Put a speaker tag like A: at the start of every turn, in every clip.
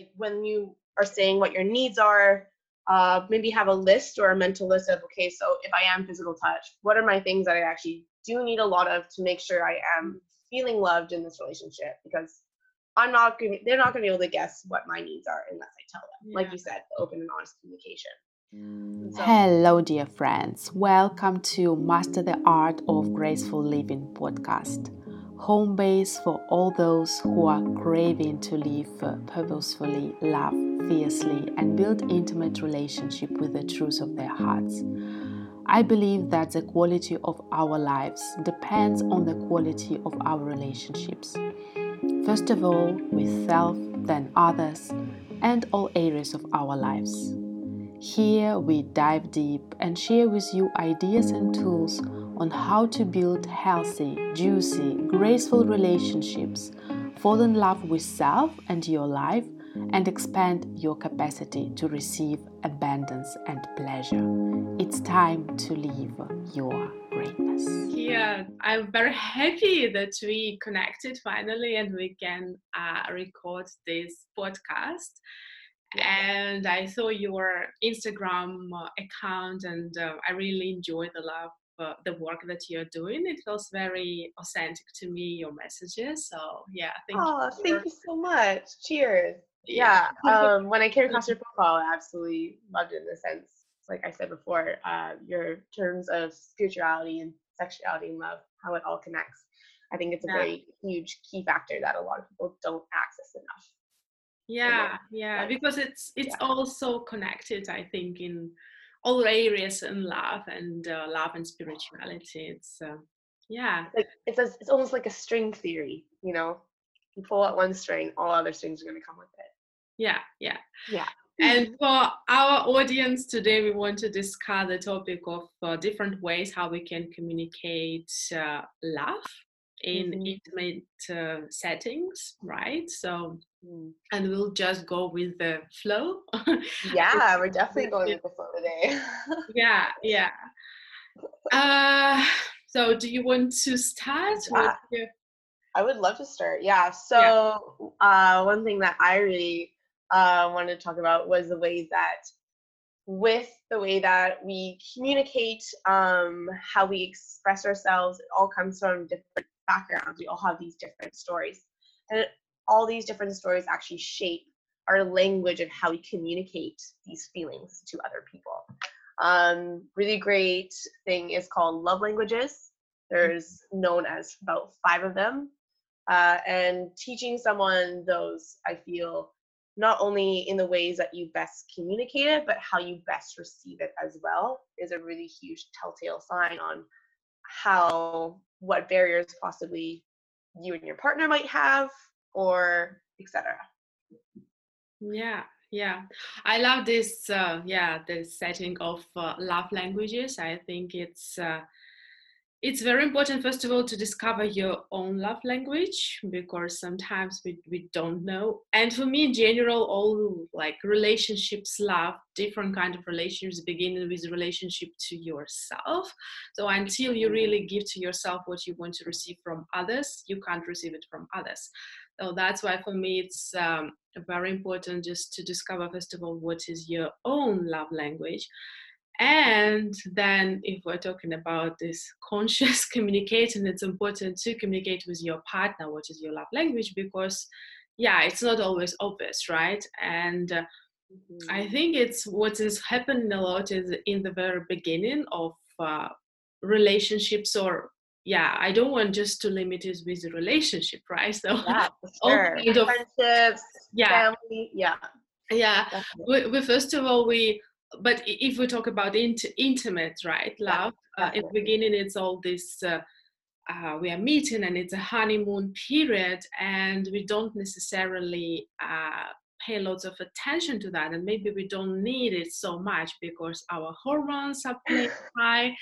A: like when you are saying what your needs are uh, maybe have a list or a mental list of okay so if i am physical touch what are my things that i actually do need a lot of to make sure i am feeling loved in this relationship because i'm not going they're not going to be able to guess what my needs are unless i tell them yeah. like you said open and honest communication
B: so. Hello, dear friends. Welcome to Master the Art of Graceful Living podcast home base for all those who are craving to live purposefully, love fiercely, and build intimate relationship with the truth of their hearts. I believe that the quality of our lives depends on the quality of our relationships. First of all, with self, then others, and all areas of our lives. Here we dive deep and share with you ideas and tools on how to build healthy, juicy, graceful relationships, fall in love with self and your life, and expand your capacity to receive abundance and pleasure. It's time to live your greatness.
C: Yeah, I'm very happy that we connected finally and we can uh, record this podcast and I saw your Instagram account, and uh, I really enjoy the love, uh, the work that you're doing. It feels very authentic to me. Your messages, so yeah.
A: Thank oh, you thank you so much. Cheers. Yeah. yeah. um, when I came across your profile, I absolutely loved it in the sense, like I said before, uh, your terms of spirituality and sexuality and love, how it all connects. I think it's a yeah. very huge key factor that a lot of people don't access enough
C: yeah yeah because it's it's yeah. also connected i think in all areas in love and uh, love and spirituality. It's uh, yeah.
A: Like it's a, it's almost like a string theory you know? You pull out one string all other strings are going to come with it.
C: Yeah yeah.
A: Yeah.
C: And for our audience today we want to discuss the topic of uh, different ways how we can communicate uh, love in mm-hmm. intimate uh, settings, right? So, mm. and we'll just go with the flow.
A: yeah, we're definitely going with the flow today.
C: yeah, yeah. Uh, so, do you want to start?
A: Yeah. Your... I would love to start. Yeah. So, yeah. Uh, one thing that I really uh, wanted to talk about was the ways that with the way that we communicate, um, how we express ourselves, it all comes from different backgrounds. We all have these different stories. And all these different stories actually shape our language and how we communicate these feelings to other people. Um, really great thing is called love languages. There's known as about five of them. Uh, and teaching someone those, I feel, not only in the ways that you best communicate it, but how you best receive it as well, is a really huge telltale sign on how what barriers possibly you and your partner might have or etc
C: yeah yeah. I love this uh, yeah the setting of uh, love languages. I think it's uh, it's very important first of all to discover your own love language because sometimes we, we don't know. And for me in general all like relationships love different kind of relationships beginning with relationship to yourself. So until you really give to yourself what you want to receive from others you can't receive it from others. So that's why for me it's um, very important just to discover first of all what is your own love language and then, if we're talking about this conscious communication, it's important to communicate with your partner what is your love language because, yeah, it's not always obvious, right? And uh, mm-hmm. I think it's what is happening a lot is in the very beginning of uh, relationships or yeah, I don't want just to limit it with the relationship, right? So
A: yeah, sure. friendships, yeah, family, yeah,
C: yeah. We, we, first of all we but if we talk about int- intimate right love uh, in the beginning it's all this uh, uh, we are meeting and it's a honeymoon period and we don't necessarily uh, pay lots of attention to that and maybe we don't need it so much because our hormones are playing high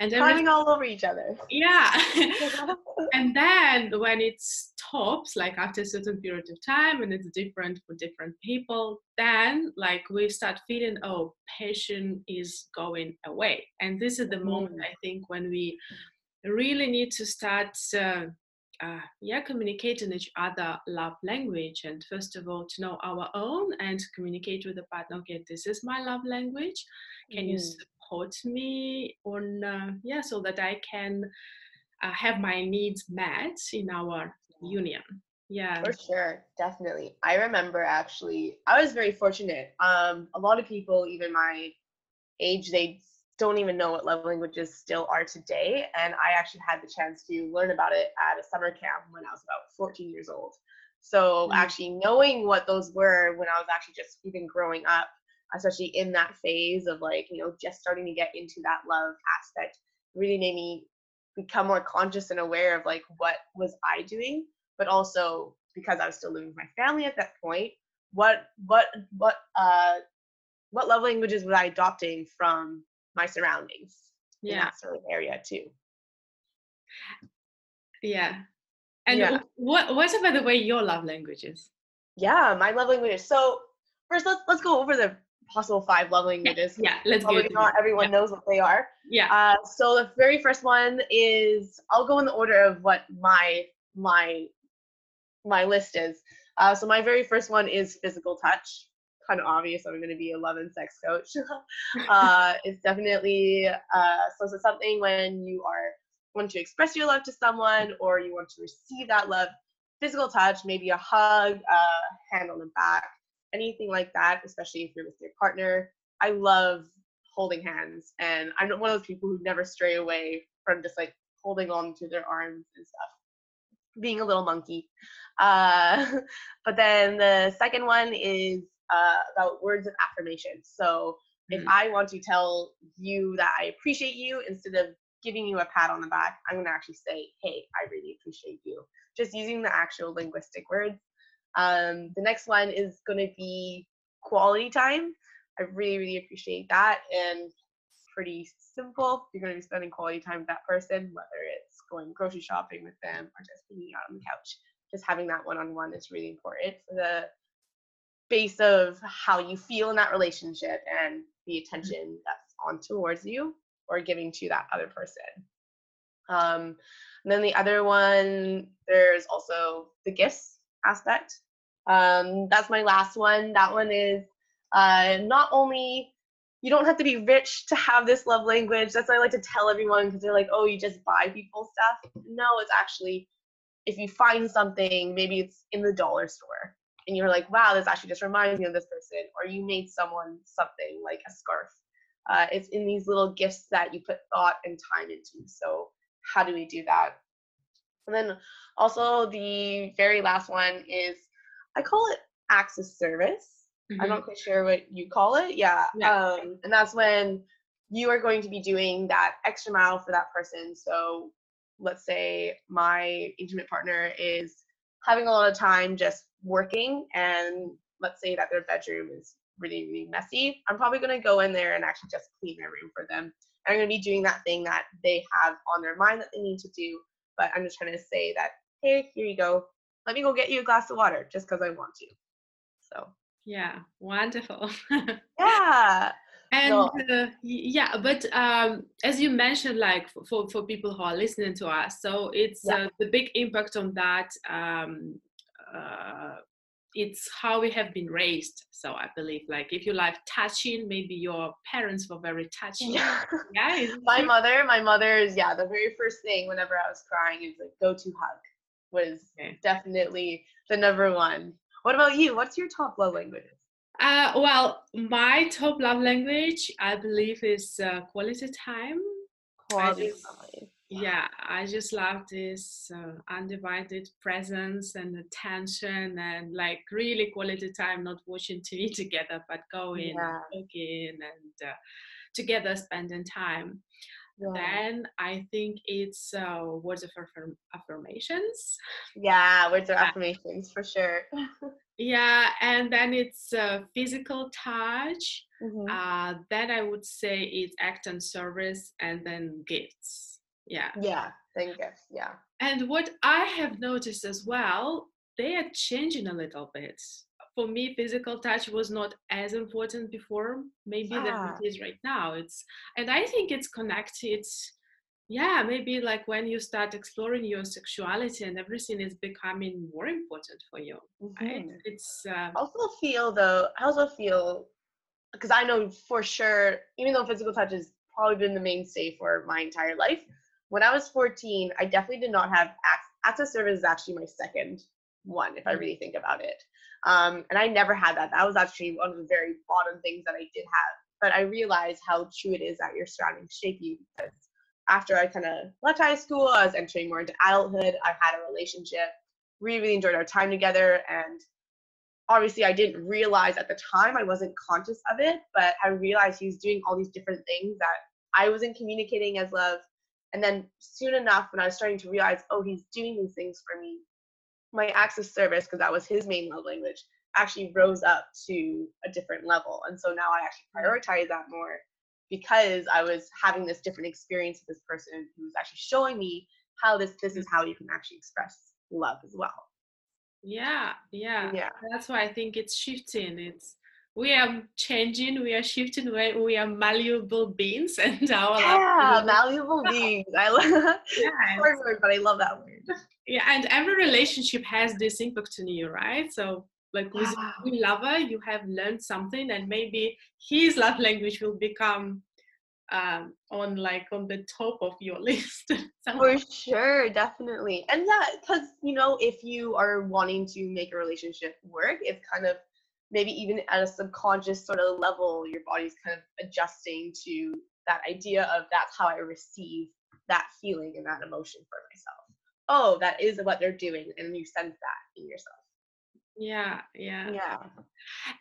A: and everything all over each other.
C: Yeah. And then when it stops like after a certain period of time and it's different for different people then like we start feeling oh passion is going away. And this is the moment mm. i think when we really need to start uh, uh, yeah communicate in each other love language and first of all to know our own and communicate with the partner okay this is my love language. Can mm. you support me on uh, yeah so that i can uh, have my needs met in our union. Yeah.
A: For sure definitely. I remember actually i was very fortunate. Um a lot of people even my age they don't even know what love languages still are today. And I actually had the chance to learn about it at a summer camp when I was about 14 years old. So mm-hmm. actually knowing what those were when I was actually just even growing up, especially in that phase of like, you know, just starting to get into that love aspect, really made me become more conscious and aware of like what was I doing, but also because I was still living with my family at that point, what what what uh what love languages was I adopting from my surroundings yeah. in that sort of area too.
C: Yeah. And yeah. what what about the way your love languages?
A: Yeah, my love languages. So first let's let's go over the possible five love languages.
C: Yeah, yeah let's
A: Probably not everyone yeah. knows what they are.
C: Yeah.
A: Uh, so the very first one is I'll go in the order of what my my my list is. Uh, so my very first one is physical touch kind of obvious I'm going to be a love and sex coach. uh, it's definitely uh, so something when you are want to express your love to someone or you want to receive that love, physical touch, maybe a hug, a hand on the back, anything like that, especially if you're with your partner. I love holding hands, and I'm one of those people who never stray away from just like holding on to their arms and stuff being a little monkey. Uh, but then the second one is uh, about words of affirmation. So if mm. I want to tell you that I appreciate you instead of giving you a pat on the back, I'm going to actually say, hey, I really appreciate you. Just using the actual linguistic words. Um, the next one is going to be quality time. I really, really appreciate that. And pretty simple. You're going to be spending quality time with that person, whether it's going grocery shopping with them or just being out on the couch. Just having that one on one is really important for the base of how you feel in that relationship and the attention that's on towards you or giving to that other person. Um, and then the other one, there's also the gifts aspect. Um, that's my last one. That one is uh, not only you don't have to be rich to have this love language. That's what I like to tell everyone because they're like, oh, you just buy people stuff. No, it's actually if you find something, maybe it's in the dollar store and you're like, wow, this actually just reminds me of this person, or you made someone something like a scarf. Uh, it's in these little gifts that you put thought and time into. So, how do we do that? And then also, the very last one is I call it acts of service. Mm-hmm. I'm not quite sure what you call it. Yeah. yeah. Um, and that's when you are going to be doing that extra mile for that person. So, let's say my intimate partner is having a lot of time just working and let's say that their bedroom is really, really messy, I'm probably going to go in there and actually just clean their room for them. And I'm going to be doing that thing that they have on their mind that they need to do. But I'm just trying to say that, hey, here you go. Let me go get you a glass of water just because I want to. So,
C: yeah, wonderful.
A: yeah.
C: And no. uh, yeah, but um, as you mentioned, like for, for people who are listening to us, so it's yeah. uh, the big impact on that um, uh, it's how we have been raised so i believe like if you like touching maybe your parents were very touching yeah,
A: yeah my mother my mother's yeah the very first thing whenever i was crying is like go to hug was okay. definitely the number one what about you what's your top love languages
C: uh, well my top love language i believe is uh, quality time.
A: Quality time
C: yeah. I just love this uh, undivided presence and attention and like really quality time not watching tv together but going yeah. talking and uh, together spending time then i think it's uh, words of affirm- affirmations.
A: Yeah words of affirmations for sure.
C: Yeah and then it's uh, physical touch mm-hmm. uh, then i would say it's act and service and then gifts. Yeah.
A: Yeah thank you yeah.
C: And what i have noticed as well they are changing a little bit for me physical touch was not as important before maybe yeah. than it is right now it's and i think it's connected yeah maybe like when you start exploring your sexuality and everything is becoming more important for you mm-hmm. right it's uh,
A: i also feel though i also feel because i know for sure even though physical touch has probably been the mainstay for my entire life when i was 14 i definitely did not have acts of service is actually my second one if i mm. really think about it um, and i never had that that was actually one of the very bottom things that i did have but i realized how true it is that your surroundings shape you because after I kind of left high school, I was entering more into adulthood. I had a relationship, really, really enjoyed our time together. And obviously, I didn't realize at the time, I wasn't conscious of it, but I realized he was doing all these different things that I wasn't communicating as love. And then soon enough, when I was starting to realize, oh, he's doing these things for me, my access service, because that was his main love language, actually rose up to a different level. And so now I actually mm. prioritize that more because I was having this different experience with this person who was actually showing me how this this is how you can actually express love as well.
C: Yeah, yeah. Yeah. That's why I think it's shifting. It's we are changing, we are shifting, we, we are malleable beings and our
A: Yeah, malleable beings. I love yeah. word, but I love that word.
C: Yeah, and every relationship has this impact on you, right? So like with a new lover you have learned something and maybe his love language will become um, on like on the top of your list
A: for sure definitely. And yeah because you know if you are wanting to make a relationship work it's kind of maybe even at a subconscious sort of level your body's kind of adjusting to that idea of that's how i receive that feeling and that emotion for myself oh that is what they're doing and you sense that in yourself.
C: Yeah yeah.
A: Yeah.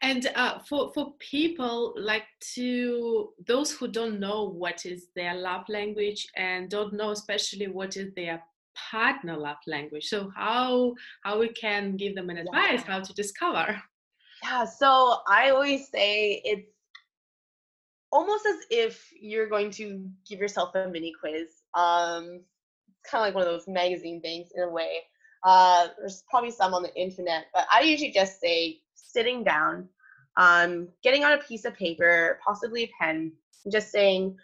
C: And uh, for for people like to those who don't know what is their love language and don't know especially what is their partner love language so how how we can give them an advice yeah. how to discover.
A: Yeah so i always say it's almost as if you're going to give yourself a mini quiz um kind of like one of those magazine things in a way. Uh, there's probably some on the internet, but I usually just say sitting down, um, getting on a piece of paper, possibly a pen, just saying,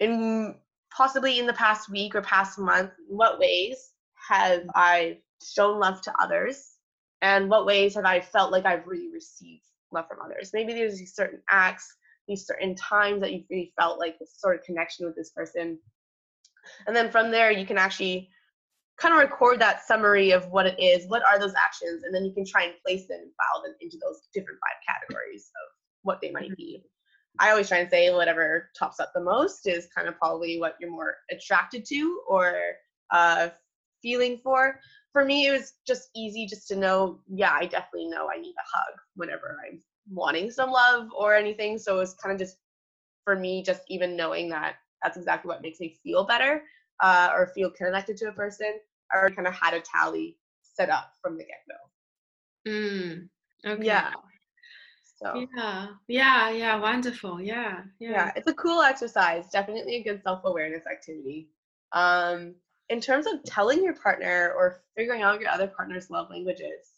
A: in possibly in the past week or past month, what ways have I shown love to others, and what ways have I felt like I've really received love from others? Maybe there's certain acts, these certain times that you've really felt like this sort of connection with this person, and then from there you can actually kind of record that summary of what it is, what are those actions, and then you can try and place them and file them into those different five categories of what they might be. I always try and say whatever tops up the most is kind of probably what you're more attracted to or uh, feeling for. For me, it was just easy just to know, yeah, I definitely know I need a hug whenever I'm wanting some love or anything. So it was kind of just for me, just even knowing that that's exactly what makes me feel better uh, or feel connected to a person I already kind of had a tally set up from the get
C: go. Mm, okay.
A: Yeah.
C: So. Yeah, yeah, yeah, wonderful. Yeah,
A: yeah. Yeah, it's a cool exercise. Definitely a good self awareness activity. Um, in terms of telling your partner or figuring out your other partner's love languages,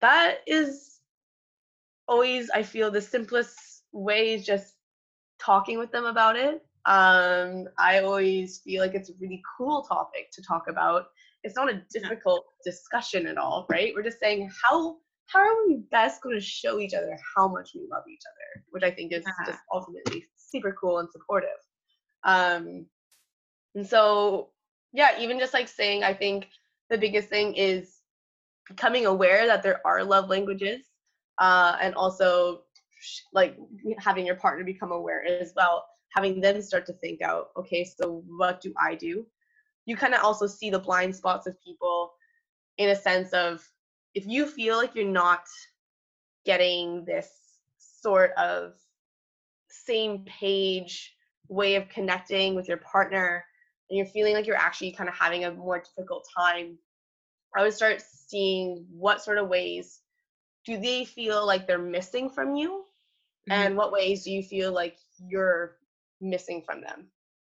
A: that is always, I feel, the simplest way is just talking with them about it. Um, I always feel like it's a really cool topic to talk about. It's not a difficult discussion at all, right? We're just saying how how are we best going to show each other how much we love each other, which I think is just ultimately super cool and supportive. Um, and so, yeah, even just like saying, I think the biggest thing is becoming aware that there are love languages, uh, and also like having your partner become aware as well having them start to think out, okay, so what do I do? You kind of also see the blind spots of people in a sense of if you feel like you're not getting this sort of same page way of connecting with your partner and you're feeling like you're actually kind of having a more difficult time, I would start seeing what sort of ways do they feel like they're missing from you? Mm-hmm. And what ways do you feel like you're missing from them.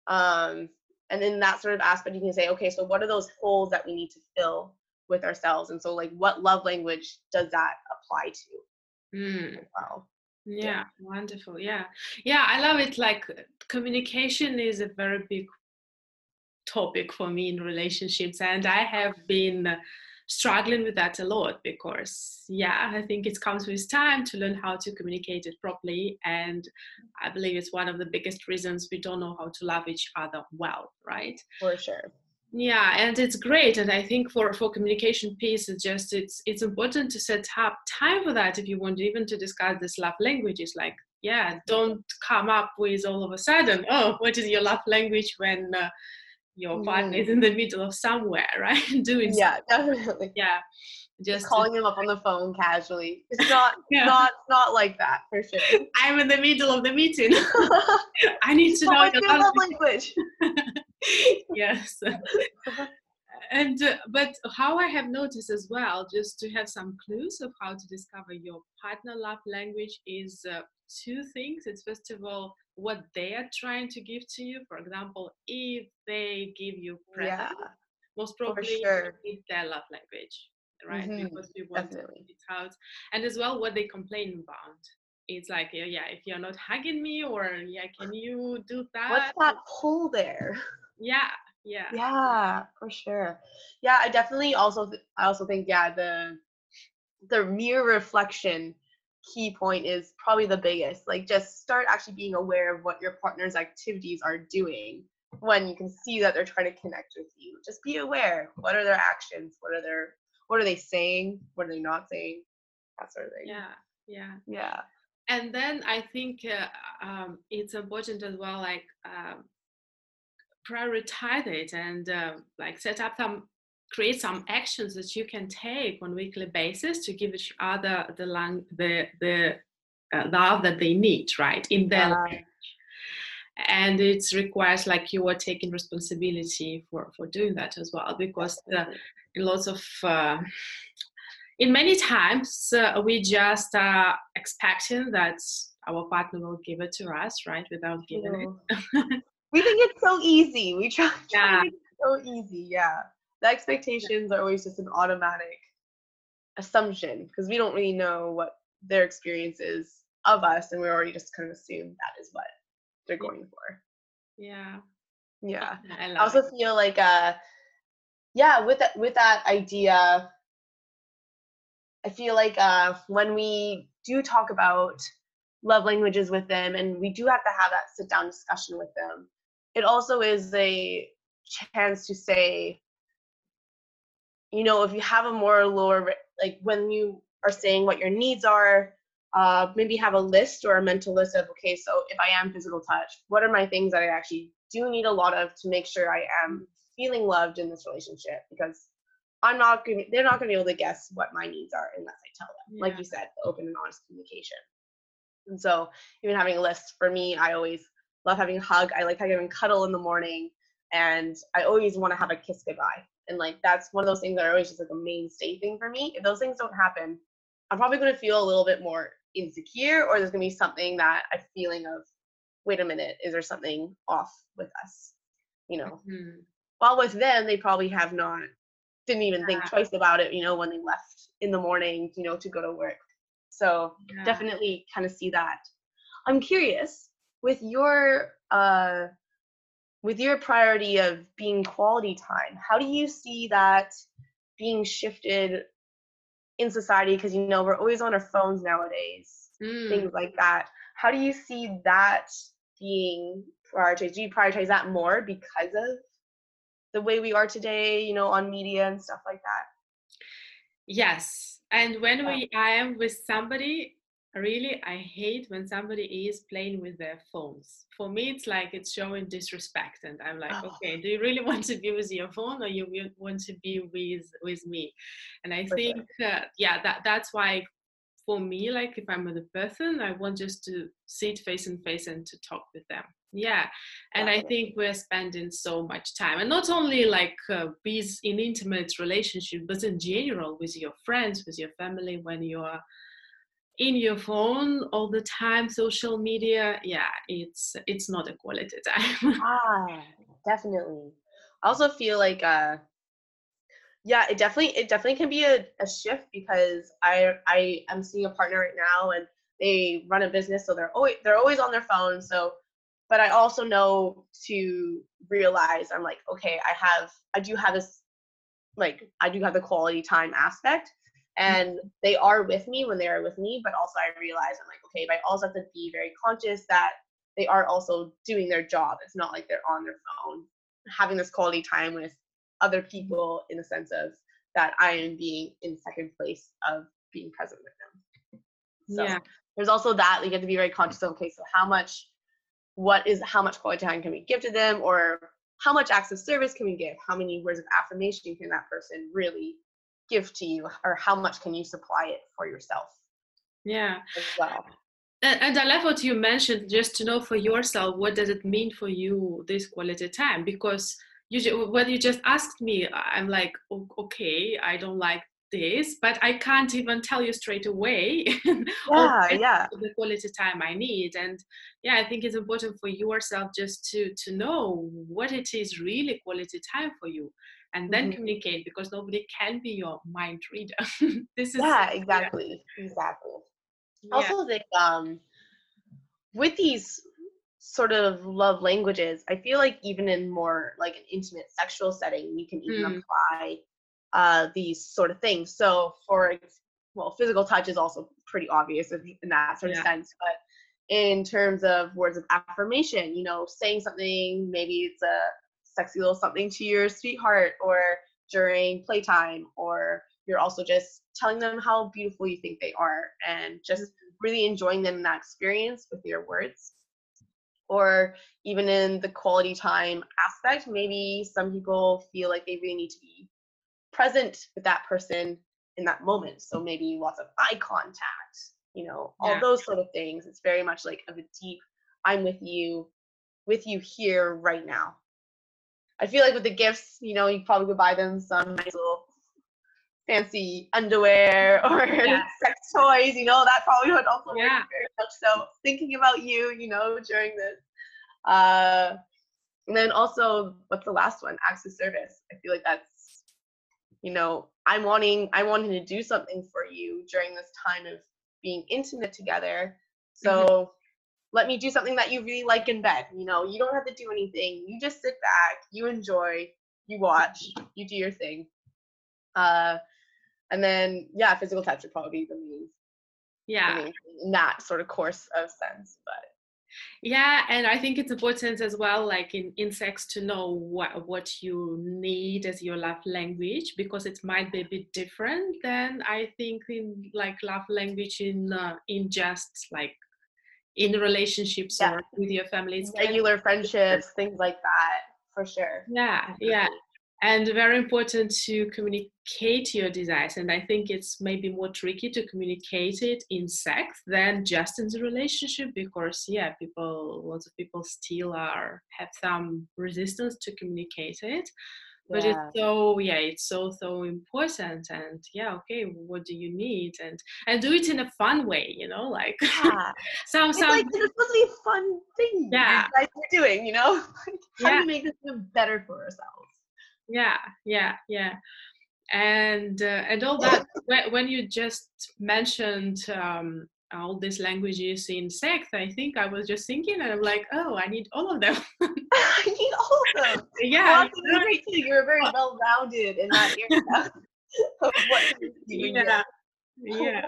A: Um, and in that sort of aspect, you can say, okay, so what are those holes that we need to fill with ourselves? And so, like, what love language does that apply to?
C: Mm. Wow. yeah, yeah, wonderful. Yeah. Yeah, I love it. Like communication is a very big topic for me in relationships and I have been struggling with that a lot because yeah i think it comes with time to learn how to communicate it properly. And i believe it's one of the biggest reasons we don't know how to love each other well right?
A: For sure.
C: Yeah and it's great. And i think for for communication piece it's just it's it's important to set up time for that if you want even to discuss this love languages. Like yeah don't come up with all of a sudden oh what is your love language? when uh, your partner mm. is in the middle of somewhere, right? Doing
A: yeah, something. definitely.
C: Yeah,
A: just calling him up on the phone casually. It's not yeah. not not like that for sure.
C: I'm in the middle of the meeting. I need to know
A: your love language.
C: yes. and uh, but how I have noticed as well, just to have some clues of how to discover your partner love language, is uh, two things. It's first of all what they are trying to give to you. For example, if they give you presents, yeah, most probably sure. it's their love language, right? Mm-hmm, because we want definitely. to it out. And as well, what they complain about. It's like, yeah, if you're not hugging me, or yeah, can you do that?
A: What's that pull there?
C: Yeah, yeah,
A: yeah, for sure. Yeah, I definitely also, th- I also think, yeah, the the mere reflection key point is probably the biggest. Like just start actually being aware of what your partner's activities are doing when you can see that they're trying to connect with you. Just be aware. What are their actions? What are their what are they saying? What are they not saying? That sort of thing.
C: Yeah. Yeah.
A: Yeah.
C: And then I think uh, um, it's important as well, like um, prioritize it and uh, like set up some create some actions that you can take on weekly basis to give each other the lang- the the uh, love that they need right in their yeah. language. And it requires like you are taking responsibility for for doing that as well because uh, in lots of uh, in many times uh, we just are expecting that our partner will give it to us right without giving it.
A: We think it's so easy. We try, try yeah. so easy. Yeah the expectations are always just an automatic assumption because we don't really know what their experience is of us and we already just kind of assume that is what they're going for.
C: Yeah.
A: Yeah. I, I also it. feel like uh yeah with that with that idea i feel like uh when we do talk about love languages with them and we do have to have that sit down discussion with them it also is a chance to say you know, if you have a more lower, like when you are saying what your needs are, uh, maybe have a list or a mental list of, okay, so if I am physical touch, what are my things that I actually do need a lot of to make sure I am feeling loved in this relationship? Because I'm not going they're not going to be able to guess what my needs are unless I tell them. Yeah. Like you said, open and honest communication. And so, even having a list for me, I always love having a hug. I like having a cuddle in the morning, and I always want to have a kiss goodbye. And like that's one of those things that are always just like a mainstay thing for me. If those things don't happen, I'm probably gonna feel a little bit more insecure or there's gonna be something that I'm feeling of, wait a minute, is there something off with us? You know. Mm-hmm. While with them, they probably have not didn't even yeah. think twice about it, you know, when they left in the morning, you know, to go to work. So yeah. definitely kind of see that. I'm curious with your uh with your priority of being quality time, how do you see that being shifted in society? Because you know we're always on our phones nowadays, mm. things like that. How do you see that being prioritized? Do you prioritize that more because of the way we are today, you know, on media and stuff like that?
C: Yes. And when we I am with somebody, really i hate when somebody is playing with their phones. For me it's like it's showing disrespect and i'm like oh. okay do you really want to be with your phone or you want to be with with me? And i think uh, yeah that that's why for me like if i'm with a person i want just to sit face and face and to talk with them. Yeah and i think we're spending so much time and not only like uh, in intimate relationship but in general with your friends with your family when you're in your phone all the time social media yeah it's it's not a quality time
A: ah definitely i also feel like uh yeah it definitely it definitely can be a, a shift because i i am seeing a partner right now and they run a business, so they're always they're always on their phone. So, but I also know to realize I'm like, okay, I have I do have this like I do have the quality time aspect. Mm-hmm. and they are with me when they are with me but also i realize i'm like okay but i also have to be very conscious that they are also doing their job. It's not like they're on their phone having this quality time with other mm-hmm. people in the sense of that i am being in second place of being present with them. So yeah. there's also that you have to be very conscious of okay so how much what is how much quality time can we give to them or how much acts of service can we give? How many words of affirmation can that person really give to you or how much can you supply it for yourself
C: yeah.
A: as well?
C: And, i love what you mentioned just to know for yourself what does it mean for you this quality time? Because you when you just asked me i'm like okay i don't like this but i can't even tell you straight away
A: yeah yeah.
C: the quality time i need. And yeah i think it's important for yourself just to to know what it is really quality time for you and then mm-hmm. communicate because nobody can be your mind reader
A: this is yeah exactly yeah. exactly yeah. also think um with these sort of love languages i feel like even in more like an intimate sexual setting you can even mm. apply uh these sort of things so for well physical touch is also pretty obvious in that sort of yeah. sense but in terms of words of affirmation you know saying something maybe it's a sexy little something to your sweetheart or during playtime or you're also just telling them how beautiful you think they are and just mm-hmm. really enjoying them in that experience with your words. Or even in the quality time aspect maybe some people feel like they really need to be present with that person in that moment. So maybe lots of eye contact you know all yeah. those sort of things. It's very much like of a deep i'm with you with you here right now I feel like with the gifts, you know, you probably could buy them some nice little fancy underwear or yeah. sex toys, you know, that probably would also yeah. very much so thinking about you, you know, during this. Uh, and then also, what's the last one? Acts of service. I feel like that's, you know, I'm wanting, I wanting to do something for you during this time of being intimate together. So mm-hmm let me do something that you really like in bed. You know, you don't have to do anything. You just sit back, you enjoy, you watch, you do your thing. Uh, and then yeah, physical touch would probably be the main.
C: Yeah.
A: The in that sort of course of sense, but.
C: Yeah, and I think it's important as well, like in, in sex, to know what what you need as your love language because it might be a bit different than I think in like love language in uh, in just like in the relationships yeah. or with your families.
A: Regular friendships things like that for sure.
C: Yeah yeah. And very important to communicate your desires and i think it's maybe more tricky to communicate it in sex than just in the relationship because yeah people lots of people still are have some resistance to communicate it but yeah. it's so yeah it's so so important and yeah okay what do you need and and do it in a fun way you know like
A: yeah. some some like it's supposed to be a fun thing yeah guys are doing you know how yeah. do we make this better for ourselves
C: yeah yeah yeah and uh, and all that when, when you just mentioned um all these languages in sex i think i was just thinking and i'm like oh i need all of them.
A: I need all of them.
C: Yeah
A: well, you're very well rounded in that area
C: yeah yeah.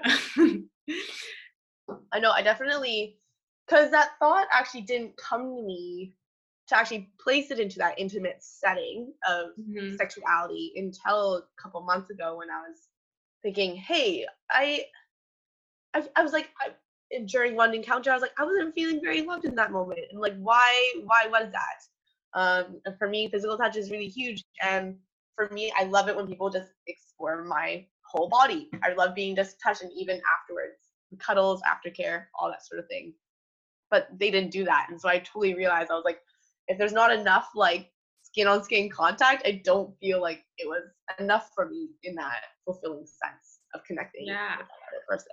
A: I know i definitely because that thought actually didn't come to me to actually place it into that intimate setting of mm-hmm. sexuality until a couple months ago when i was thinking hey i I, I was like, I, during one encounter, I was like, I wasn't feeling very loved in that moment. And like, why, why was that? Um, and for me, physical touch is really huge. And for me, I love it when people just explore my whole body. I love being just touched and even afterwards, cuddles, aftercare, all that sort of thing. But they didn't do that. And so I totally realized I was like, if there's not enough like skin on skin contact, I don't feel like it was enough for me in that fulfilling sense of connecting
C: yeah.
A: with another person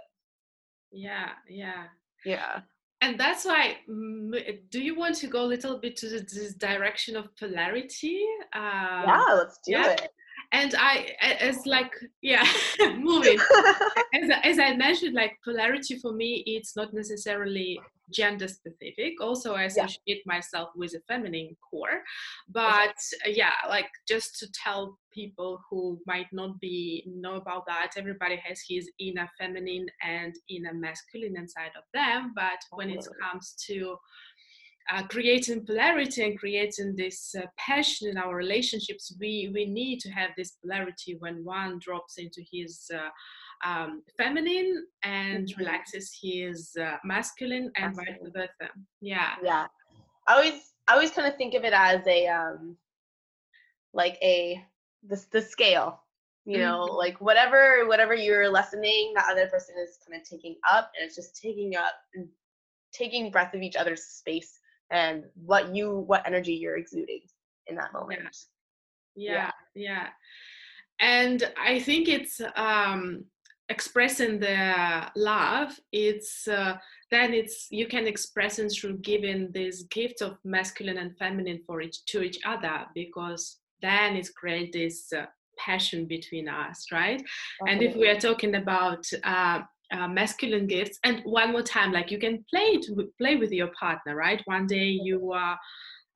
C: yeah yeah.
A: Yeah.
C: And that's why do you want to go a little bit to this direction of polarity?
A: Uh, yeah let's do yeah. it.
C: And i as like yeah moving. As, as i mentioned like polarity for me it's not necessarily gender specific. Also i associate yeah. myself with a feminine core. But uh, yeah like just to tell people who might not be know about that everybody has his inner feminine and inner masculine inside of them. But when it comes to uh, creating polarity and creating this uh, passion in our relationships, we, we need to have this polarity when one drops into his uh, um, feminine and mm-hmm. relaxes his uh, masculine and vice versa. Yeah.
A: Yeah. I always, I always kind of think of it as a, um, like a, the, the scale, you know, mm-hmm. like whatever, whatever you're lessening, the other person is kind of taking up and it's just taking up and taking breath of each other's space and what you what energy you're exuding in that moment
C: yeah yeah, yeah. and i think it's um expressing the love it's uh, then it's you can express it through giving this gift of masculine and feminine for each to each other because then it creates this uh, passion between us right okay. and if we are talking about uh, uh, masculine gifts and one more time like you can play to play with your partner right one day you are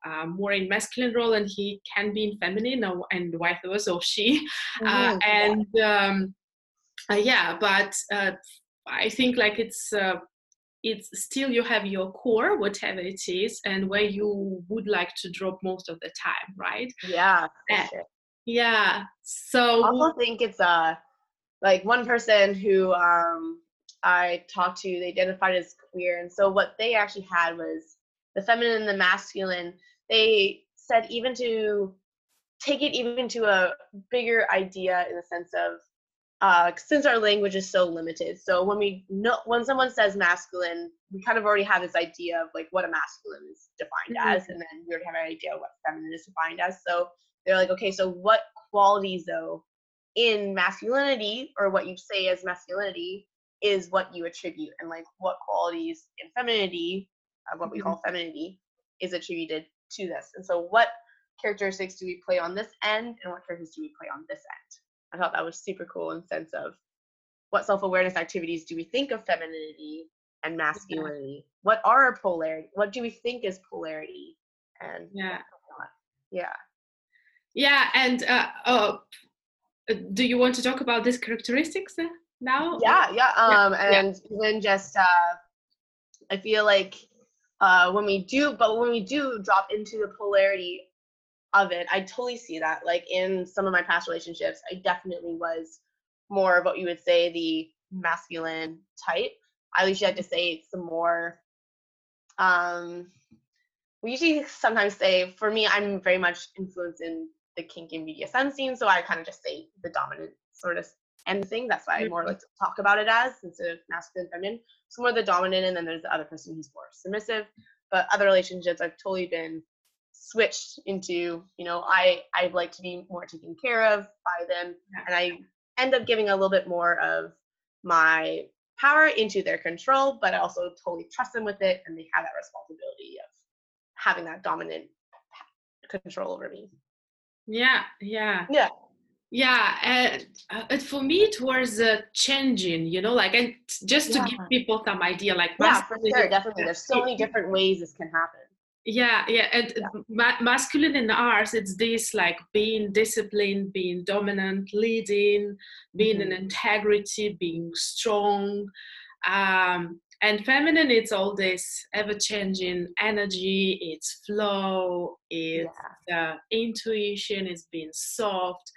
C: uh, more in masculine role and he can be in feminine or, and vice versa or she uh, mm-hmm. and um, uh, yeah but uh, i think like it's uh, it's still you have your core whatever it is and where you would like to drop most of the time right
A: yeah
C: sure. yeah so
A: i also think it's uh like one person who um I talked to, they identified as queer. And so what they actually had was the feminine and the masculine. They said even to take it even to a bigger idea in the sense of uh, since our language is so limited. So when we know when someone says masculine, we kind of already have this idea of like what a masculine is defined mm-hmm. as, and then we already have an idea what feminine is defined as. So they're like, okay, so what qualities though in masculinity or what you say as masculinity is what you attribute and like what qualities in femininity of what we mm-hmm. call femininity is attributed to this and so what characteristics do we play on this end and what characteristics do we play on this end i thought that was super cool in sense of what self-awareness activities do we think of femininity and masculinity what are our polarity what do we think is polarity and
C: yeah
A: yeah
C: yeah and uh, oh do you want to talk about these characteristics now?
A: Yeah, yeah. Um, yeah. and yeah. even just, uh, I feel like uh, when we do, but when we do drop into the polarity of it, I totally see that. Like in some of my past relationships, I definitely was more of what you would say the masculine type. I usually like to say some more. Um, we usually sometimes say, for me, I'm very much influenced in the kink and BDSM scene, so I kind of just say the dominant sort of and thing. That's why I more like to talk about it as instead of masculine, feminine. So more the dominant, and then there's the other person who's more submissive. But other relationships, I've totally been switched into. You know, I i'd like to be more taken care of by them, and I end up giving a little bit more of my power into their control, but I also totally trust them with it, and they have that responsibility of having that dominant control over me.
C: Yeah, yeah.
A: Yeah
C: yeah and, uh, for me it was uh, changing you know like and just to yeah. give people some idea like
A: yeah for sure definitely there's so many different ways this can happen
C: yeah yeah and yeah. Ma- masculine in ours it's this like being disciplined being dominant leading being mm-hmm. in integrity being strong um and feminine it's all this ever-changing energy it's flow it's yeah. uh, intuition it's being soft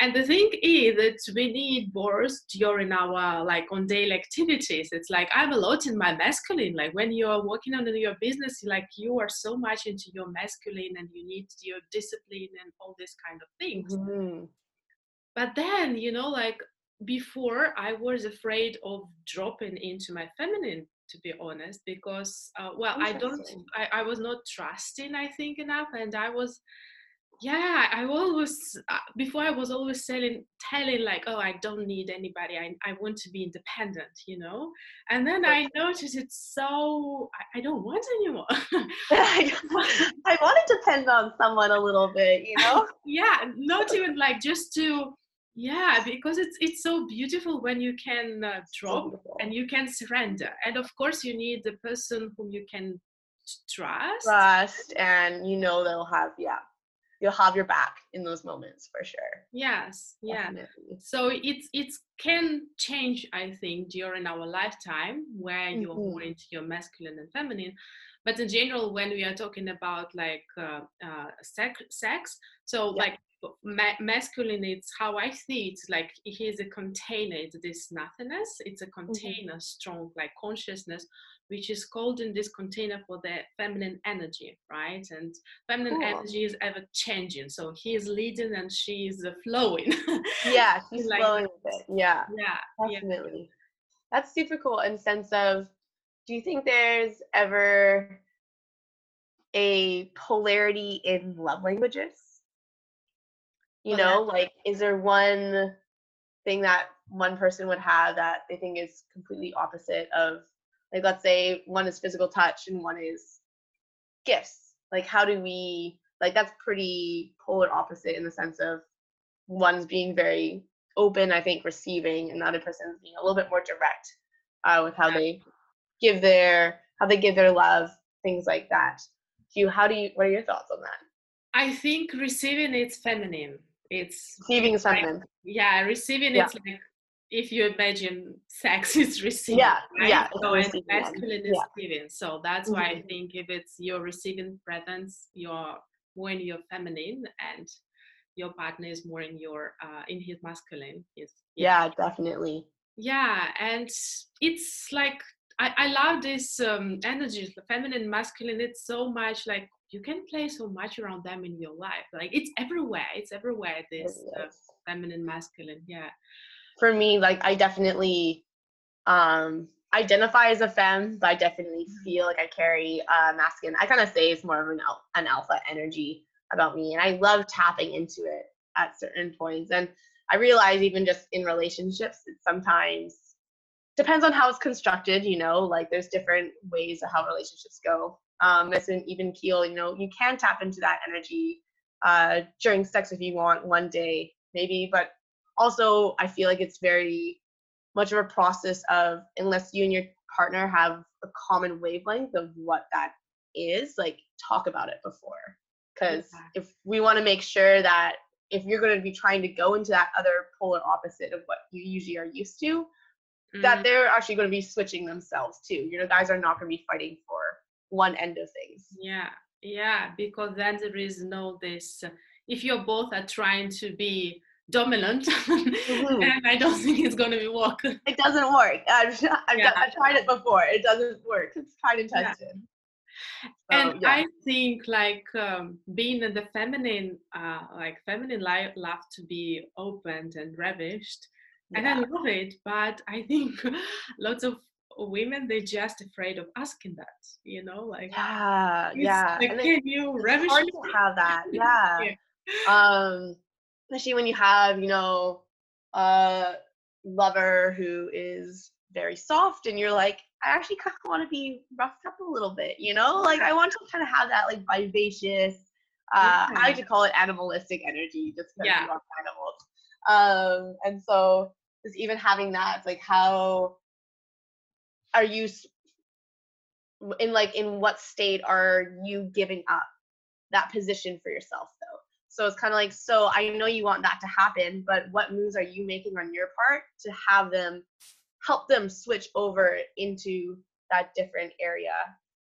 C: and the thing is that we need both during our like on daily activities. It's like i'm a lot in my masculine. Like when you're working on your business like you are so much into your masculine and you need your discipline and all these kind of things. Mm-hmm. but then you know like before i was afraid of dropping into my feminine to be honest because uh, well i don't I, I was not trusting i think enough and i was yeah i always uh, before i was always telling telling like oh i don't need anybody. I, I want to be independent you know? And then i noticed it's so i, I don't want anymore.
A: I want to depend on someone a little bit you know?
C: Yeah not even like just to yeah because it's it's so beautiful when you can uh, drop so and you can surrender. And of course you need the person whom you can trust.
A: Trust and you know they'll have yeah you'll have your back in those moments for sure
C: yes yeah so it's it can change i think during our lifetime where mm-hmm. you're more into your masculine and feminine but in general when we are talking about like uh, uh, sex, sex so yeah. like ma- masculine it's how i see it like is a container it's this nothingness it's a mm-hmm. container mm-hmm. strong like consciousness which is called in this container for the feminine energy right and feminine cool. energy is ever changing so he is leading and she is uh, flowing
A: yeah she's like flowing with it yeah
C: yeah
A: definitely yeah. that's super cool in sense of do you think there's ever a polarity in love languages you okay. know, like is there one thing that one person would have that they think is completely opposite of like let's say one is physical touch and one is gifts. Like how do we like that's pretty polar opposite in the sense of one's being very open, I think, receiving, and the other person's being a little bit more direct uh, with how they give their how they give their love, things like that. Do you how do you what are your thoughts on that?
C: I think receiving is feminine it's
A: receiving something like,
C: yeah receiving yeah. it's like if you imagine sex is receiving
A: yeah
C: right?
A: yeah
C: so and masculine is yeah. giving so that's mm-hmm. why i mm-hmm. think if it's your receiving presence you're more in your feminine and your partner is more in your uh in his masculine
A: yeah definitely
C: yeah and it's like I, I love this um, energy, the feminine, masculine. It's so much like you can play so much around them in your life like it's everywhere it's everywhere this uh, feminine masculine yeah
A: for me like i definitely um identify as a femme but i definitely mm-hmm. feel like i carry a uh masculine i kind of say it's more of an, al- an alpha energy about me and i love tapping into it at certain points and i realize even just in relationships it sometimes depends on how it's constructed you know like there's different ways of how relationships go um, as an even keel, you know, you can tap into that energy uh, during sex if you want one day, maybe. But also, I feel like it's very much of a process of unless you and your partner have a common wavelength of what that is, like talk about it before. Because yeah. if we want to make sure that if you're going to be trying to go into that other polar opposite of what you usually are used to, mm-hmm. that they're actually going to be switching themselves too. You know, guys are not going to be fighting for one end of things
C: yeah yeah because then there is no this if you're both are trying to be dominant mm-hmm. and i don't think it's going to be work
A: it doesn't work I've, I've, yeah. I've, tried it before it doesn't work it's tried and tested yeah.
C: So, and yeah. I think like um, being in the feminine, uh, like feminine life, love to be opened and ravished, and I love it. But I think lots of women they're just afraid of asking that you know like
A: yeah yeah
C: like, can you it's
A: hard to have that yeah. yeah um especially when you have you know a lover who is very soft and you're like i actually kind of want to be roughed up a little bit you know like i want to kind of have that like vivacious uh yeah. i like to call it animalistic energy just because yeah. we are animals um and so just even having that it's like how are you in like in what state are you giving up that position for yourself though so it's kind of like so i know you want that to happen but what moves are you making on your part to have them help them switch over into that different area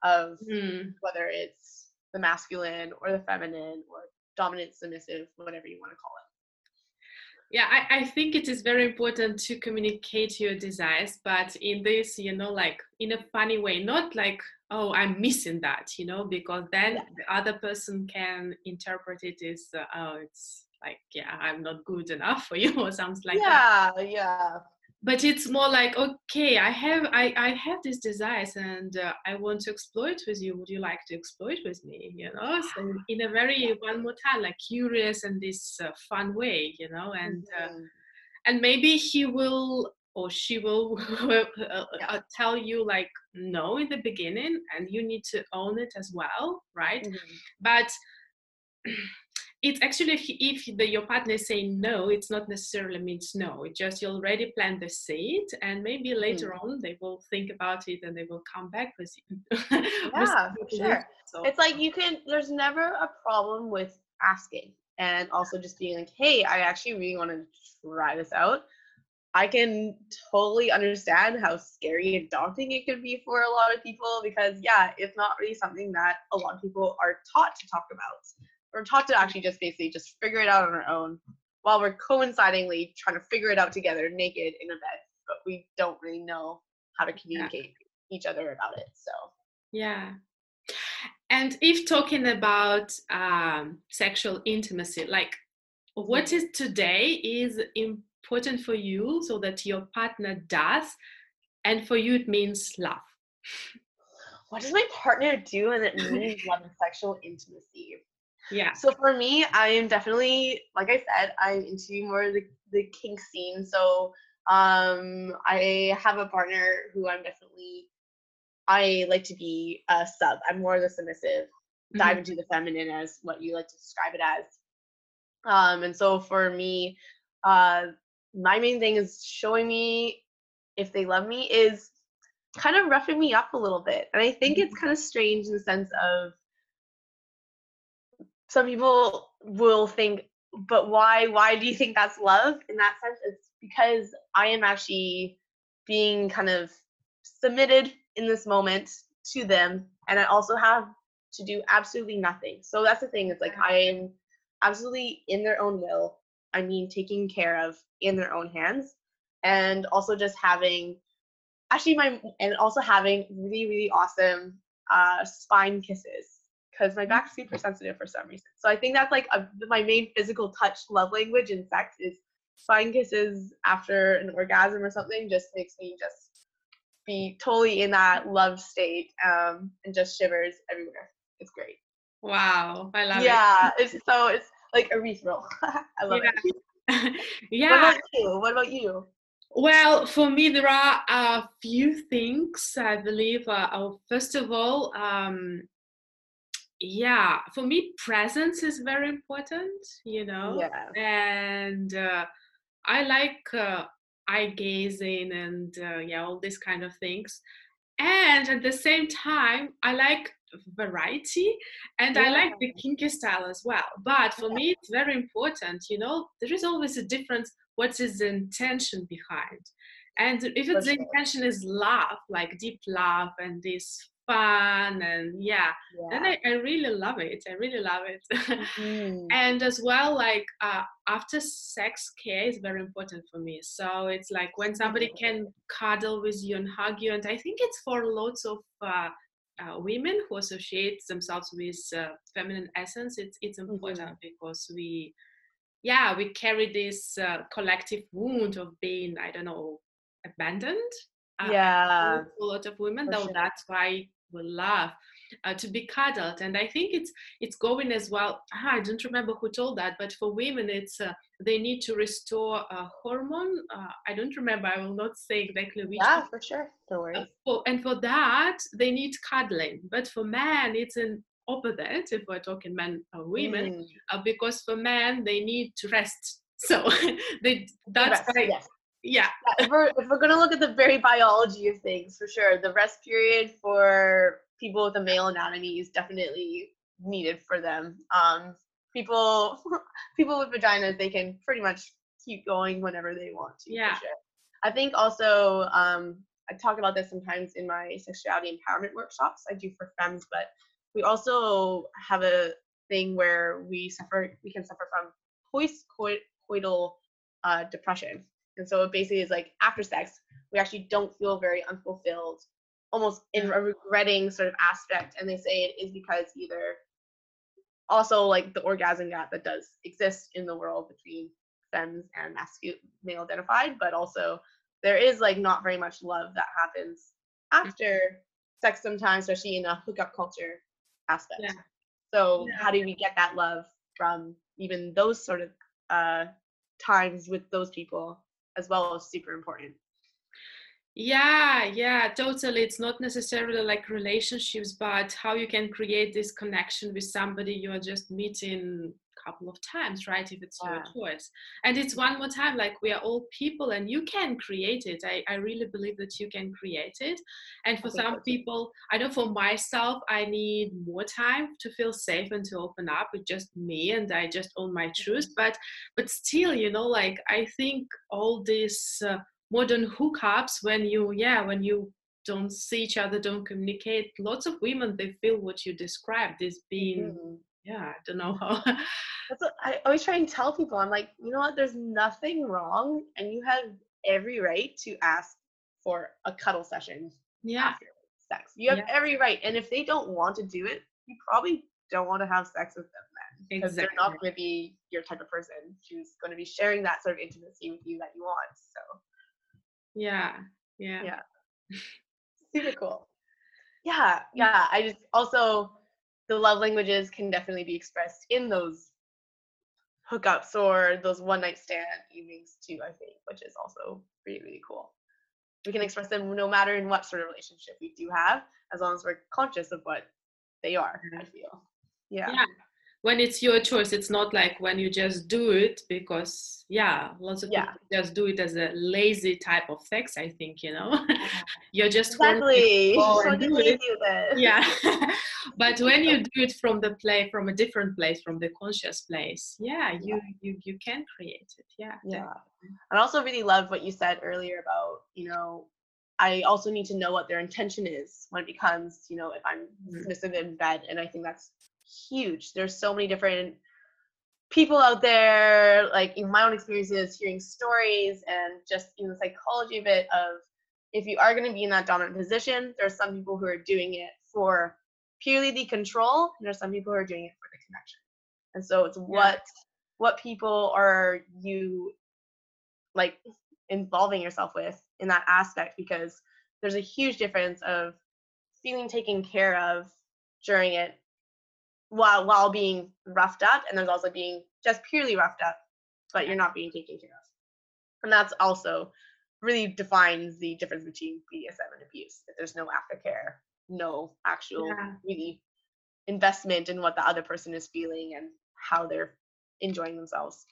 A: of mm. whether it's the masculine or the feminine or dominant submissive whatever you want to call it
C: yeah I, I think it is very important to communicate your desires but in this you know like in a funny way not like oh i'm missing that you know because then yeah. the other person can interpret it as uh, oh it's like yeah i'm not good enough for you or something like
A: yeah, that. Yeah yeah.
C: But it's more like okay i have i i have these desires and uh, i want to explore it with you. Would you like to explore it with me you know? So in a very one more time like curious and this uh, fun way you know? And uh, mm-hmm. and maybe he will or she will uh, uh, tell you like no in the beginning and you need to own it as well right mm-hmm. but it's actually if, if the, your partner is saying no it's not necessarily means no it just you already plant the seed and maybe later mm. on they will think about it and they will come back with you
A: yeah with sure so. it's like you can there's never a problem with asking and also just being like hey i actually really want to try this out i can totally understand how scary and daunting it can be for a lot of people because yeah it's not really something that a lot of people are taught to talk about we're taught to actually just basically just figure it out on our own while we're coincidingly trying to figure it out together naked in a bed but we don't really know how to communicate yeah. each other about it so
C: yeah and if talking about um, sexual intimacy like what is mm-hmm. is today is important for you so that your partner does and for you it means love
A: what does my partner do and it means love and sexual intimacy
C: yeah.
A: So for me, I am definitely, like I said, I'm into more the, the kink scene. So um, I have a partner who I'm definitely, I like to be a sub. I'm more the submissive, mm-hmm. dive into the feminine as what you like to describe it as. Um, and so for me, uh, my main thing is showing me if they love me is kind of roughing me up a little bit. And I think it's mm-hmm. kind of strange in the sense of some people will think but why why do you think that's love in that sense it's because i am actually being kind of submitted in this moment to them and i also have to do absolutely nothing so that's the thing it's like i am absolutely in their own will i mean taking care of in their own hands and also just having actually my and also having really really awesome uh spine kisses because my back's super sensitive for some reason. So I think that's like a, my main physical touch love language in sex is spine kisses after an orgasm or something just makes me just be totally in that love state um, and just shivers everywhere. It's great.
C: Wow, I love
A: yeah, it. Yeah, it's so it's like a erythral. I love
C: yeah.
A: it.
C: yeah.
A: What about you? What about you?
C: Well, for me, there are a few things I believe. Uh, oh, first of all, um, yeah for me presence is very important you know
A: yeah.
C: and uh, i like uh, eye gazing and uh, yeah all these kind of things and at the same time i like variety and yeah. i like the kinky style as well but for yeah. me it's very important you know there is always a difference what is the intention behind and if it's the intention is love like deep love and this fun and yeah, yeah. then I, I, really love it i really love it mm-hmm. and as well like uh, after sex care is very important for me so it's like when somebody can cuddle with you and hug you and i think it's for lots of uh, uh, women who associate themselves with uh, feminine essence it's it's important mm-hmm. because we yeah we carry this uh, collective wound of being i don't know abandoned
A: uh, yeah
C: a lot of women though sure. that's why we love uh, to be cuddled. And i think it's it's going as well. Ah, i don't remember who told that but for women it's uh, they need to restore a hormone. Uh, i don't remember. I will not say exactly which
A: yeah for sure. Don't uh,
C: for, and for that they need cuddling. But for men it's an opposite if we're talking men or women mm. Uh, because for men they need to rest. So they that's rest, yes. Yeah.
A: yeah. if we're if we're gonna look at the very biology of things for sure the rest period for people with a male anatomy is definitely needed for them. Um people people with vaginas they can pretty much keep going whenever they want to
C: yeah.
A: sure. i think also um i talk about this sometimes in my sexuality empowerment workshops. I do for femmes but we also have a thing where we suffer we can suffer from post coital uh, depression. And so it basically is like after sex, we actually don't feel very unfulfilled, almost in a regretting sort of aspect. And they say it is because either also like the orgasm gap that does exist in the world between femmes and masculine male identified, but also there is like not very much love that happens after sex sometimes, especially in a hookup culture aspect.
C: Yeah.
A: So
C: Yeah.
A: how do we get that love from even those sort of uh, times with those people as well as super important.
C: Yeah, yeah, totally. It's not necessarily like relationships, but how you can create this connection with somebody you are just meeting a couple of times, right? If it's
A: Yeah.
C: your choice. And it's one more time, like we are all people and you can create it. I, I really believe that you can create it. And for some people, I know for myself, I need more time to feel safe and to open up with just me and I just own my truth. But but still, you know, like I think all this uh, modern hookups when you yeah when you don't see each other don't communicate lots of women they feel what you described as being
A: Mhm.
C: yeah i don't know how
A: That's what I always try and tell people. I'm like, you know what? There's nothing wrong, and you have every right to ask for a cuddle session
C: yeah
A: after sex. You have
C: Yeah.
A: every right, and if they don't want to do it, you probably don't want to have sex with them then, because they're not going to be your type of person who's going to be sharing that sort of intimacy with you that you want. So
C: yeah yeah
A: Yeah. super cool. Yeah, mm. yeah. I just also the love languages can definitely be expressed in those hookups or those one night stand evenings too, I think, which is also really, really cool. We can express them no matter in what sort of relationship we do have, as long as we're conscious of what they are, I feel. Yeah.
C: yeah when it's your choice it's not like when you just do it because yeah lots of
A: Yeah.
C: people just do it as a lazy type of sex i think you know you're just
A: Exactly.
C: go
A: Just
C: and
A: wanna get
C: do it.
A: it.
C: yeah but when you do it from the play from a different place from the conscious place yeah you you you can create it yeah
A: Yeah. And I also really love what you said earlier about, you know, I also need to know what their intention is when it becomes, you know, if I'm
C: Mhm.
A: submissive in bed. And I think that's huge. There's so many different people out there, like in my own experiences, hearing stories and just in the psychology of it of if you are going to be in that dominant position, there are some people who are doing it for purely the control, and there are some people who are doing it for the connection. And so it's what what people are you like involving yourself with in that aspect because there's a huge difference of feeling taken care of during it while while being roughed up and there's also being just purely roughed up but you're not being taken care of. And that's also really defines the difference between BDSM and abuse if there's no aftercare no actual
C: Yeah.
A: really investment in what the other person is feeling and how they're enjoying themselves.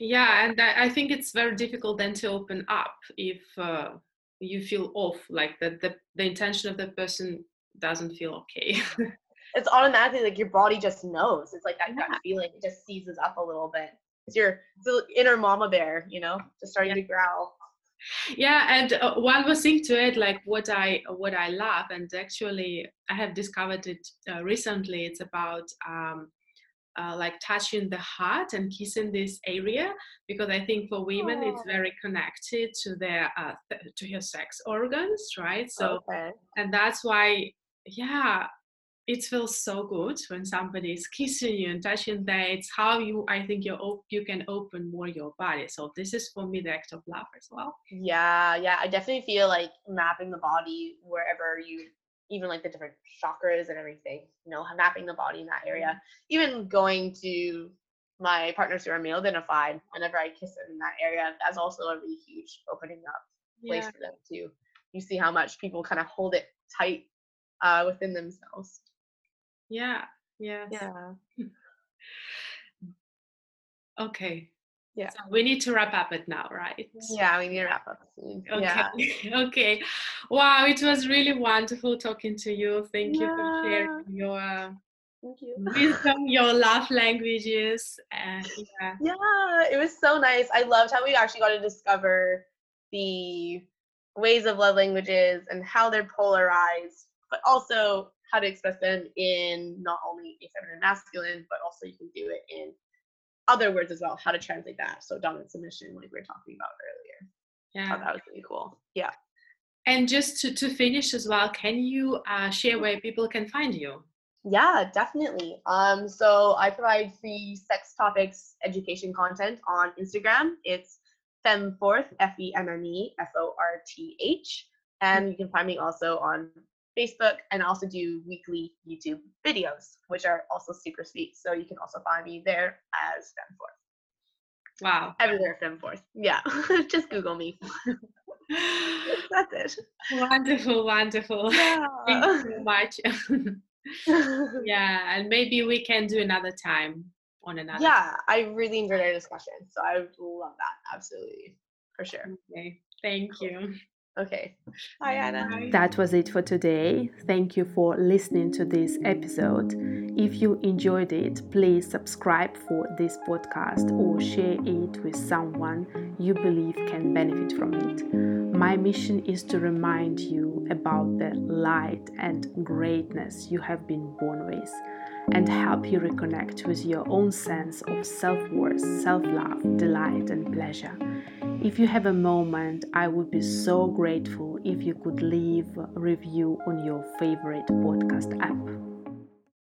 C: Yeah and I, think it's very difficult then to open up if uh, you feel off like that the, the intention of the person doesn't feel okay
A: it's automatically like your body just knows. It's like that
C: Yeah.
A: gut feeling. It just seizes up a little bit. It's your it's inner mama bear, you know, just starting to growl.
C: yeah and uh, one more thing to add like what i what i love and actually i have discovered it uh, recently it's about um uh, like touching the heart and kissing this area because I think for women it's
A: Oh.
C: very connected to their uh, th- to your sex organs, right? So
A: okay.
C: and that's why yeah it feels so good when somebody is kissing you and touching that it's how you i think you op- you can open more your body so this is for me the act of love as well
A: Yeah, yeah. I definitely feel like mapping the body wherever you even like the different chakras and everything, you know, mapping the body in that area. Even going to my partners who are male identified, whenever I kiss them in that area, that's also a really huge opening up place
C: yeah
A: for them too. You see how much people kind of hold it tight uh, within themselves.
C: Yeah yes. Yeah. okay
A: Yeah.
C: so we need to wrap up it now right
A: Yeah, we need to wrap up soon. Yeah.
C: Okay. okay. Wow, it was really wonderful talking to you. Thank you for
A: Yeah.
C: sharing your
A: Thank you.
C: wisdom, your love languages, and yeah.
A: Yeah, it was so nice. I loved how we actually got to discover the ways of love languages and how they're polarized, but also how to express them in not only a feminine masculine, but also you can do it in other words as well, how to translate that. So dominant submission, like we were talking about earlier.
C: Yeah.
A: that was really cool. Yeah.
C: And just to, to finish as well, can you uh, share where people can find you?
A: Yeah, definitely. Um, so I provide free sex topics education content on Instagram. It's Femmeforth, F E M M E F O R T H. And you can find me also on Facebook and also do weekly YouTube videos, which are also super sweet. So you can also find me there as Femmeforth.
D: Wow.
A: Everywhere Femmeforth. Yeah. Just Google me. That's it.
D: Wonderful, wonderful. Yeah. Thank you so much. yeah, and maybe we can do another time on another.
A: Yeah, I really enjoyed our discussion. So I love that. Absolutely. For sure.
D: Okay. Thank you.
A: Okay. Bye, Anna.
C: That was it for today. Thank you for listening to this episode. If you enjoyed it, please subscribe for this podcast or share it with someone you believe can benefit from it. My mission is to remind you about the light and greatness you have been born with and help you reconnect with your own sense of self worth, self love, delight, and pleasure. If you have a moment, I would be so grateful if you could leave a review on your favorite podcast app.